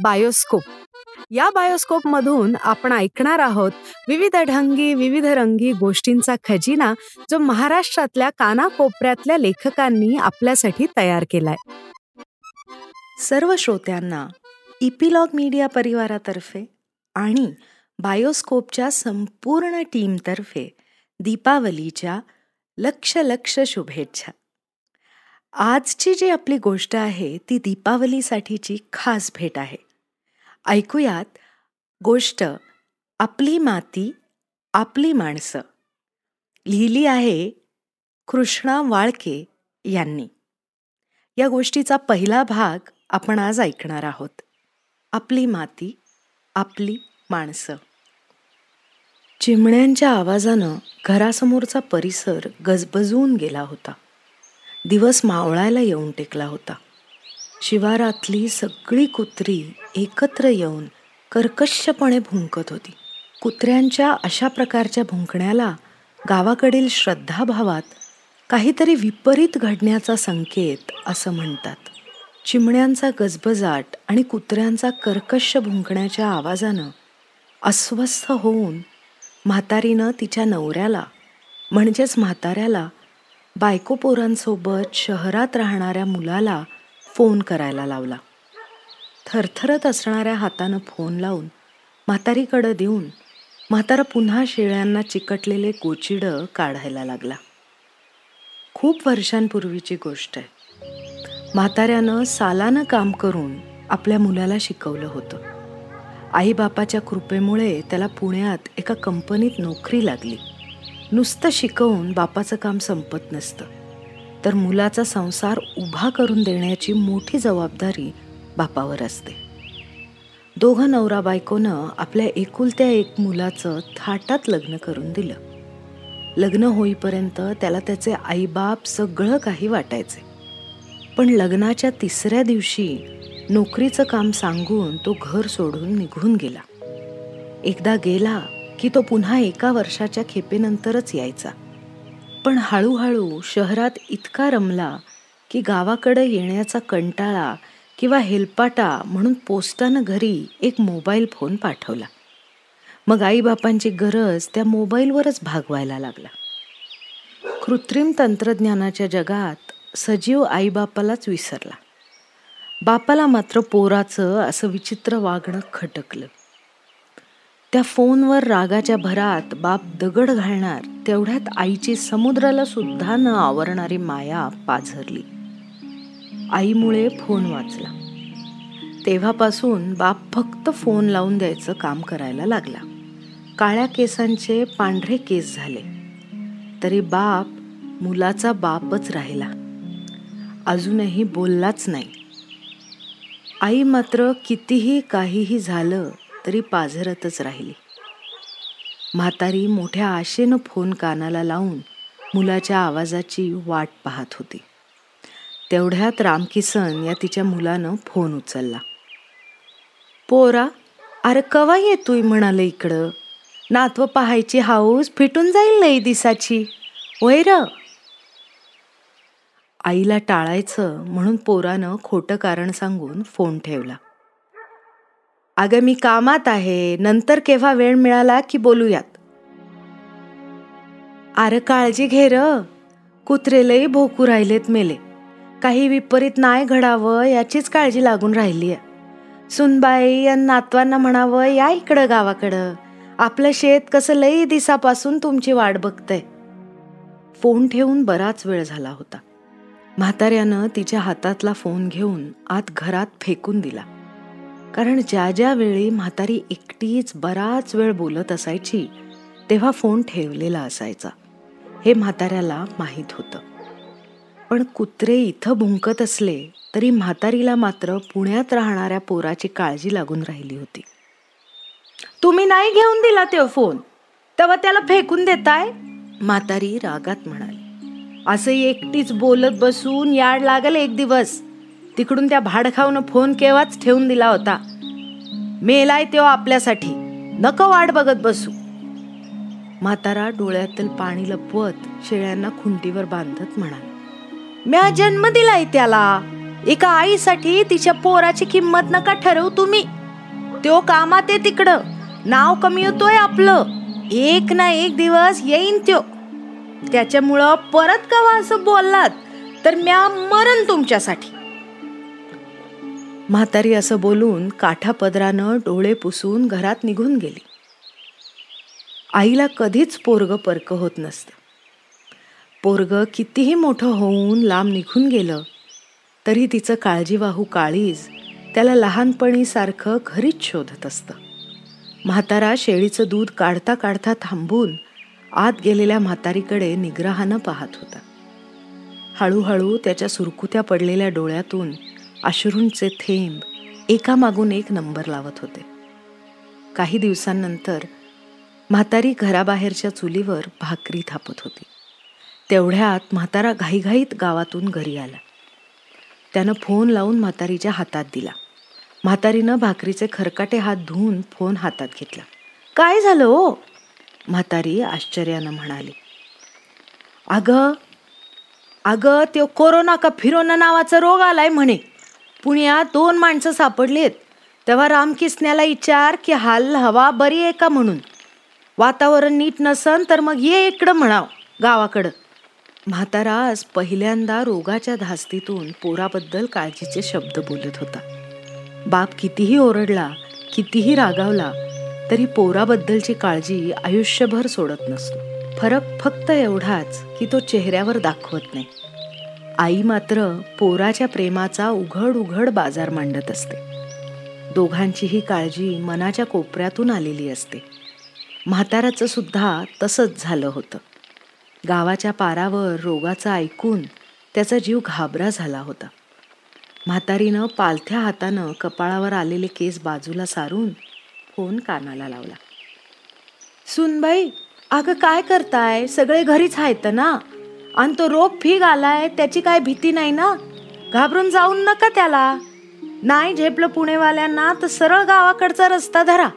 Bioscope. या bioscope मधून आपण ऐकणार आहोत विविध ढंगी विविध रंगी गोष्टींचा खजिना जो महाराष्ट्रातल्या कानाकोपऱ्यातल्या लेखकांनी आपल्यासाठी तयार केलाय. सर्व श्रोत्यांना इपिलॉग मीडिया परिवारातर्फे आणि बायोस्कोपच्या संपूर्ण टीमतर्फे दीपावलीच्या लक्ष लक्ष शुभेच्छा. आजची जी आपली गोष्ट आहे ती दीपावलीसाठीची खास भेट आहे. ऐकूयात गोष्ट आपली माती आपली माणसं. लिहिली आहे कृष्णा वाळके यांनी. या गोष्टीचा पहिला भाग आपण आज ऐकणार आहोत. आपली माती आपली माणसं. चिमण्यांच्या आवाजानं घरासमोरचा परिसर गजबजून गेला होता. दिवस मावळायला येऊन टेकला होता. शिवारातली सगळी कुत्री एकत्र येऊन कर्कशपणे भुंकत होती. कुत्र्यांच्या अशा प्रकारच्या भुंकण्याला गावाकडील श्रद्धाभावात काहीतरी विपरीत घडण्याचा संकेत असं म्हणतात. चिमण्यांचा गजबजाट आणि कुत्र्यांचा कर्कश भुंकण्याच्या आवाजानं अस्वस्थ होऊन म्हातारीनं तिच्या नवऱ्याला म्हणजेच म्हाताऱ्याला बायको पोरांसोबत शहरात राहणाऱ्या मुलाला फोन करायला लावला. थरथरत असणाऱ्या हातानं फोन लावून म्हातारीकडं देऊन म्हातारा पुन्हा शेळ्यांना चिकटलेले कोचिडं काढायला लागला. खूप वर्षांपूर्वीची गोष्ट आहे. म्हाताऱ्यानं सालानं काम करून आपल्या मुलाला शिकवलं होतं. आईबापाच्या कृपेमुळे त्याला पुण्यात एका कंपनीत नोकरी लागली. नुसतं शिकवून बापाचं काम संपत नसतं. तर मुलाचा संसार उभा करून देण्याची मोठी जबाबदारी बापावर असते. दोघं नवरा बायकोनं आपल्या एकुलत्या एक मुलाचं थाटात लग्न करून दिलं. लग्न होईपर्यंत त्याला त्याचे आईबाप सगळं काही वाटायचे. पण लग्नाच्या तिसऱ्या दिवशी नोकरीचं काम सांगून तो घर सोडून निघून गेला. एकदा गेला की तो पुन्हा एका वर्षाच्या खेपेनंतरच यायचा. पण हळूहळू शहरात इतका रमला की गावाकडे येण्याचा कंटाळा किंवा हेलपाटा म्हणून पोस्टानं घरी एक मोबाईल फोन पाठवला. मग आईबापांची गरज त्या मोबाईलवरच भागवायला लागला. कृत्रिम तंत्रज्ञानाच्या जगात सजीव आईबापालाच विसरला. बापाला मात्र पोराचं असं विचित्र वागणं खटकलं. त्या फोनवर रागाच्या भरात बाप दगड घालणार तेवढ्यात आईची समुद्राला सुद्धा न आवरणारी माया पाझरली. आईमुळे फोन वाचला. तेव्हापासून बाप फक्त फोन लावून द्यायचं काम करायला लागला. काळ्या केसांचे पांढरे केस झाले. तरी बाप मुलाचा बापच राहिला. अजूनही बोललाच नाही. आई मात्र कितीही काहीही झालं तरी पाझरतच राहिली. म्हातारी मोठ्या आशेनं फोन कानाला लावून मुलाच्या आवाजाची वाट पाहत होती. तेवढ्यात रामकिसन या तिच्या मुलानं फोन उचलला. पोरा अरे कवा येतोय म्हणाले इकडं? नातव पाहायची हाऊस फिटून जाईल लई दिसाची. वैर आईला टाळायचं म्हणून पोरानं खोटं कारण सांगून फोन ठेवला. अगं मी कामात आहे. नंतर केव्हा वेळ मिळाला की बोलूयात. अरे काळजी घे र. कुत्रेलही भोकू राहिलेत मेले. काही विपरीत नाही घडावं याचीच काळजी लागून राहिली आहे. सुनबाई आणि नातवांना म्हणावं या इकडं गावाकडं. आपलं शेत कसं लई दिसापासून तुमची वाट बघतंय. फोन ठेवून बराच वेळ झाला होता. म्हाताऱ्यानं तिच्या हातातला फोन घेऊन आत घरात फेकून दिला. कारण ज्या ज्या वेळी म्हातारी एकटीच बराच वेळ बोलत असायची तेव्हा फोन ठेवलेला असायचा. हे म्हाताऱ्याला माहीत होतं. पण कुत्रे इथं भुंकत असले तरी म्हातारीला मात्र पुण्यात राहणाऱ्या पोराची काळजी लागून राहिली होती. तुम्ही नाही घेऊन दिला ते फोन? तेव्हा त्याला फेकून देताय? म्हातारी रागात म्हणाली. असं एकटीच बोलत बसून याड लागल एक दिवस. तिकडून त्या भाडखावनं फोन केव्हाच ठेवून दिला होता. मेलाय तेव्हा आपल्यासाठी. नको वाट बघत बसू. म्हातारा डोळ्यातील पाणी लपवत शेळ्यांना खुंटीवर बांधत म्हणाल. म्या जन्म दिलाय त्याला. एका आईसाठी तिच्या पोराची किंमत नका ठरवू तुम्ही. त्यो कामात आहे तिकडं. नाव कमी होतोय आपलं. एक ना एक दिवस येईन त्यो. त्याच्यामुळं परत कवा असं बोललात तर म्या मरण तुमच्यासाठी. म्हातारी असं बोलून काठापदरानं डोळे पुसून घरात निघून गेली. आईला कधीच पोरग परक होत नसतं. पोरग कितीही मोठं होऊन लांब निघून गेलं तरी तिचं काळजीवाहू काळीज त्याला लहानपणीसारखं घरीच शोधत असतं. म्हातारा शेळीचं दूध काढता काढता थांबून आत गेलेल्या म्हातारीकडे निग्रहानं पाहत होता. हळूहळू त्याच्या सुरकुत्या पडलेल्या डोळ्यातून अश्रूंचे थेंब एकामागून एक नंबर लावत होते. काही दिवसांनंतर म्हातारी घराबाहेरच्या चुलीवर भाकरी थापत होती. तेवढ्यात म्हातारा घाईघाईत गावातून घरी आला. त्यानं फोन लावून म्हातारीच्या हातात दिला. म्हातारीनं भाकरीचे खरकाटे हात धुवून फोन हातात घेतला. काय झालं हो? म्हातारी आश्चर्यानं म्हणाली. अगं अगं त्यो कोरोना का फिरोना नावाचा रोग आलाय म्हणे. पुण्यात दोन माणसं सापडलीत. तेव्हा रामकिसण्याला विचार की हाल हवा बरी आहे का म्हणून? वातावरण नीट नसन तर मग ये इकडं म्हणाव गावाकडं. म्हातारा आज पहिल्यांदा रोगाच्या धास्तीतून पोराबद्दल काळजीचे शब्द बोलत होता. बाप कितीही ओरडला कितीही रागावला तरी पोराबद्दलची काळजी आयुष्यभर सोडत नसतो. फरक फक्त एवढाच की तो चेहऱ्यावर दाखवत नाही. आई मात्र पोराच्या प्रेमाचा उघड उघड बाजार मांडत असते. दोघांचीही काळजी मनाच्या कोपऱ्यातून आलेली असते. म्हाताराचं सुद्धा तसंच झालं होतं. गावाच्या पारावर रोगाचं ऐकून त्याचा जीव घाबरा झाला होता. म्हातारीनं पालथ्या हातानं कपाळावर आलेले केस बाजूला सारून फोन कानाला लावला. सुनबाई अगं काय करताय? सगळे घरीच आहेत ना? आणि तो रोग फीग आलाय त्याची काय भीती नाही ना? घाबरून जाऊन नका त्याला. नाही झेपलं पुणेवाल्यांना तर सरळ गावाकडचा रस्ता धरा.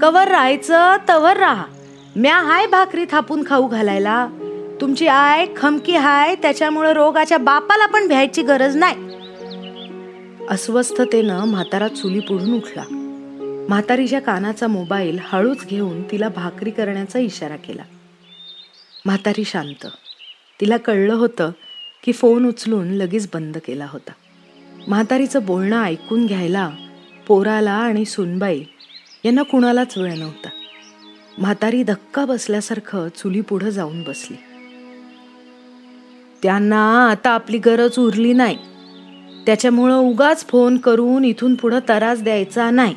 कवर राहायचं तवर राहा. म्या हाय भाकरी थापून खाऊ घालायला. तुमची आय खमकी हाय त्याच्यामुळं रोगाच्या बापाला पण भ्यायची गरज नाही. अस्वस्थतेनं म्हातारा चुली पुढून उठला. म्हातारीच्या कानाचा मोबाईल हळूच घेऊन तिला भाकरी करण्याचा इशारा केला. म्हातारी शांत. तिला कळलं होतं की फोन उचलून लगेच बंद केला होता. म्हातारीचं बोलणं ऐकून घ्यायला पोराला आणि सुनबाई यांना कुणालाच वेळ नव्हता. म्हातारी धक्का बसल्यासारखं चुली पुढं जाऊन बसली. त्यांना आता आपली गरज उरली नाही. त्याच्यामुळं उगाच फोन करून इथून पुढं तरास द्यायचा नाही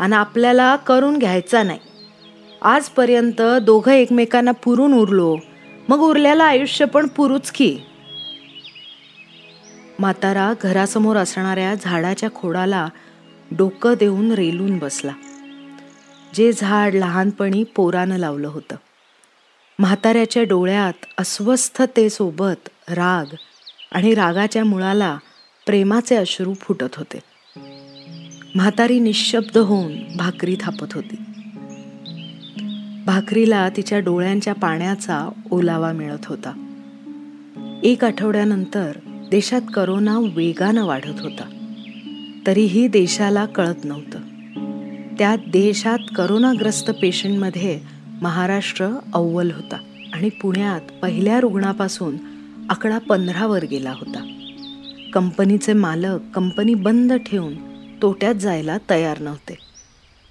आणि आपल्याला करून घ्यायचा नाही. आजपर्यंत दोघं एकमेकांना पुरून उरलो मग उरल्याला आयुष्य पण पुरूच की. म्हातारा घरासमोर असणाऱ्या झाडाच्या खोडाला डोकं देऊन रेलून बसला. जे झाड लहानपणी पोरानं लावलं होतं. म्हाताऱ्याच्या डोळ्यात अस्वस्थतेसोबत राग आणि रागाच्या मुळाला प्रेमाचे अश्रू फुटत होते. म्हातारी निशब्द होऊन भाकरी थापत होती. भाकरीला तिच्या डोळ्यांच्या पाण्याचा ओलावा मिळत होता. एक आठवड्यानंतर देशात करोना वेगानं वाढत होता. तरीही देशाला कळत नव्हतं. त्या देशात करोनाग्रस्त पेशंटमध्ये महाराष्ट्र अव्वल होता आणि पुण्यात पहिल्या रुग्णापासून आकडा पंधरावर गेला होता. कंपनीचे मालक कंपनी बंद ठेवून तोट्यात जायला तयार नव्हते.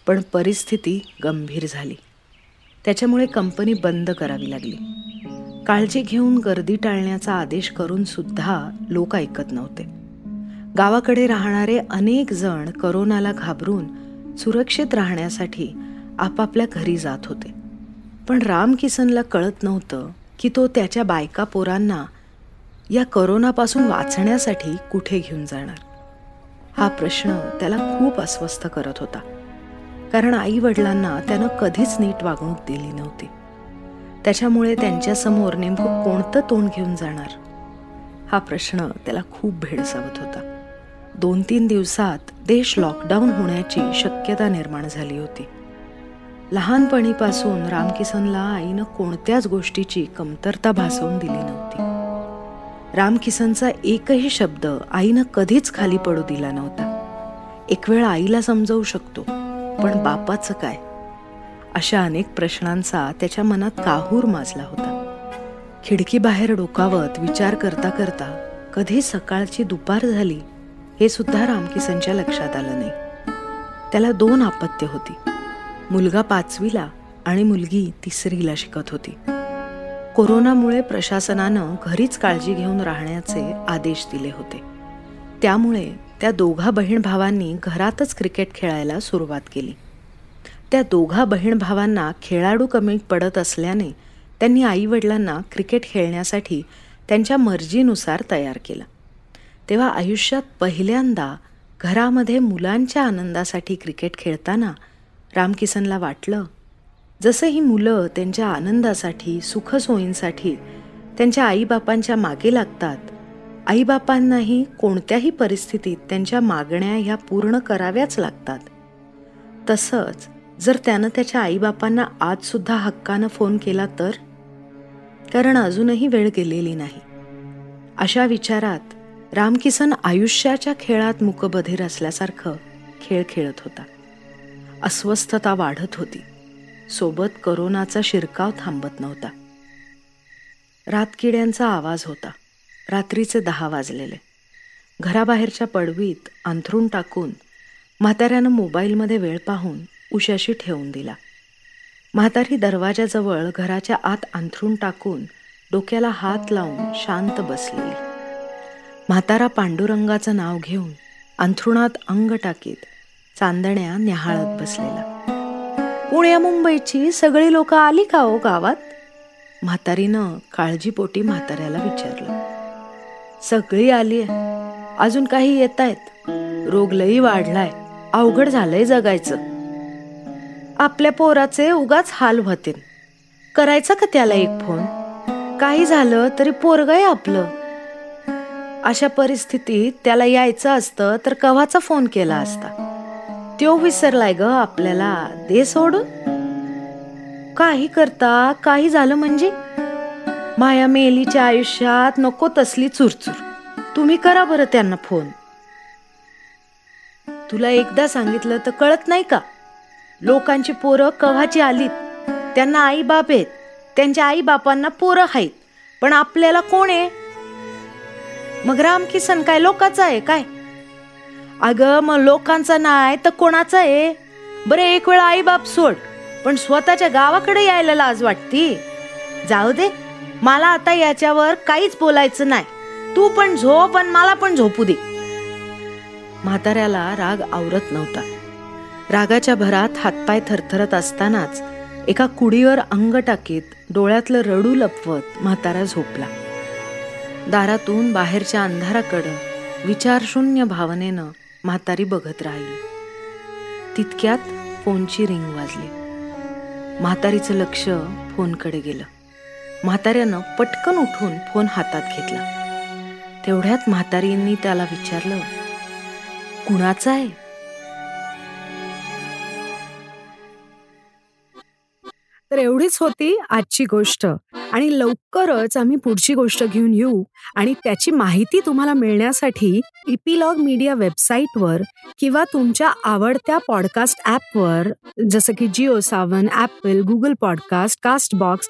पण परिस्थिती गंभीर झाली. त्याच्यामुळे कंपनी बंद करावी लागली. काळजी घेऊन गर्दी टाळण्याचा आदेश करून सुद्धा लोक ऐकत नव्हते. गावाकडे राहणारे अनेक जण करोनाला घाबरून सुरक्षित राहण्यासाठी आपापल्या घरी जात होते. पण राम किसनला कळत नव्हतं की तो त्याच्या बायका पोरांना या करोनापासून वाचण्यासाठी कुठे घेऊन जाणार. हा प्रश्न त्याला खूप अस्वस्थ करत होता. कारण आई वडिलांना त्यानं कधीच नीट वागणूक दिली नव्हती. त्याच्यामुळे त्यांच्यासमोर नेमकं कोणतं तोंड घेऊन जाणार? हा प्रश्न त्याला खूप भेडसावत होता. दोन तीन दिवसात देश लॉकडाऊन होण्याची शक्यता निर्माण झाली होती. लहानपणीपासून रामकिसनला आईनं कोणत्याच गोष्टीची कमतरता भासवून दिली नव्हती. रामकिसनचा एकही शब्द आईनं कधीच खाली पडू दिला नव्हता. एक वेळ आईला समजवू शकतो. पण बापाचं काय? अशा अनेक प्रश्नांचा त्याच्या मनात काहूर माजला होता. खिडकीबाहेर डोकावत विचार करता करता कधी सकाळची दुपार झाली हे सुद्धा रामकिसनच्या लक्षात आलं नाही. त्याला दोन आपत्य होती. मुलगा पाचवीला आणि मुलगी तिसरीला शिकत होती. कोरोनामुळे प्रशासनानं घरीच काळजी घेऊन राहण्याचे आदेश दिले होते. त्यामुळे त्या दोघा बहीण भावांनी घरातच क्रिकेट खेळायला सुरुवात केली. त्या दोघा बहीण भावांना खेळाडू कमी पडत असल्याने त्यांनी आईवडिलांना क्रिकेट खेळण्यासाठी त्यांच्या मर्जीनुसार तयार केलं. तेव्हा आयुष्यात पहिल्यांदा घरामध्ये मुलांच्या आनंदासाठी क्रिकेट खेळताना रामकिसनला वाटलं जसं ही मुलं त्यांच्या आनंदासाठी सुखसोयींसाठी त्यांच्या आईबापांच्या मागे लागतात आईबापांनाही कोणत्याही परिस्थितीत त्यांच्या मागण्या ह्या पूर्ण कराव्याच लागतात. तसंच जर त्यानं त्याच्या आईबापांना आजसुद्धा हक्कानं फोन केला तर? कारण अजूनही वेळ गेलेली नाही. अशा विचारात रामकिसन आयुष्याच्या खेळात मुकबधीर असल्यासारखं खेळ खेळत होता. अस्वस्थता वाढत होती. सोबत करोनाचा शिरकाव थांबत नव्हता. रातकिड्यांचा आवाज होता. रात्रीचे दहा वाजलेले. घराबाहेरच्या पडवीत अंथरून टाकून म्हाताऱ्यानं मोबाईलमध्ये वेळ पाहून उशाशी ठेवून दिला. म्हातारी दरवाजाजवळ घराच्या आत अंथरून टाकून डोक्याला हात लावून शांत बसलेली. म्हातारा पांडुरंगाचं नाव घेऊन अंथरुणात अंग टाकीत चांदण्या न्याहाळत बसलेला. पुण्या मुंबईची? सगळी लोक आली का हो गावात? म्हातारीनं काळजीपोटी म्हाताऱ्याला विचारलं. सगळी आली आहे अजून काही येत आहेत रोग लई वाढलाय. अवघड झालंय जगायचं. आपल्या पोराचे उगाच हाल होतील करायचा का त्याला एक फोन? काही झालं तरी पोरगय आपलं. अशा परिस्थितीत त्याला यायचं असतं तर कव्हाचा फोन केला असता? त्यो विसरलाय ग आपल्याला. दे सोडून. काही करता काही झालं म्हणजे? माया मेलीच्या आयुष्यात नको तसली चुरचूर. तुम्ही करा बरं त्यांना फोन. तुला एकदा सांगितलं तर कळत नाही का? लोकांची पोरं कव्हाची आलीत. त्यांना आई बाप आहेत. त्यांच्या आई बापांना पोरं आहेत. पण आपल्याला कोण आहे? मग रामकिसन काय लोकांचा आहे काय? अगं मग लोकांचा नाही तर कोणाचा आहे? बरं एक वेळा आई बाप सोड. पण स्वतःच्या गावाकडे यायला लाज वाटती. जाऊ दे. मला आता याच्यावर काहीच बोलायचं नाही. तू पण झोप आणि मला पण झोपू दे. म्हाताऱ्याला राग आवरत नव्हता. रागाच्या भरात हातपाय थरथरत असतानाच एका कुडीवर अंग टाकीत डोळ्यातलं रडू लपवत म्हातारा झोपला. दारातून बाहेरच्या अंधाराकडं विचारशून्य भावनेनं म्हातारी बघत राहिली. तितक्यात फोनची रिंग वाजली. म्हातारीचं लक्ष फोनकडे गेलं. म्हाताऱ्यानं पटकन उठून फोन हातात घेतला. तेवढ्यात म्हातारींनी त्याला विचारलं कुणाचा आहे? तर एवढीच होती आजची गोष्ट. आणि लवकरच आम्ही पुढची गोष्ट घेऊन येऊ आणि त्याची माहिती तुम्हाला मिळण्यासाठी इपिलॉग मीडिया वेबसाईटवर किंवा तुमच्या आवडत्या पॉडकास्ट ॲपवर जसं की Jio Saavn Apple Google podcast Castbox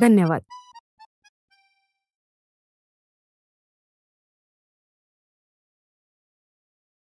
धन्यवाद.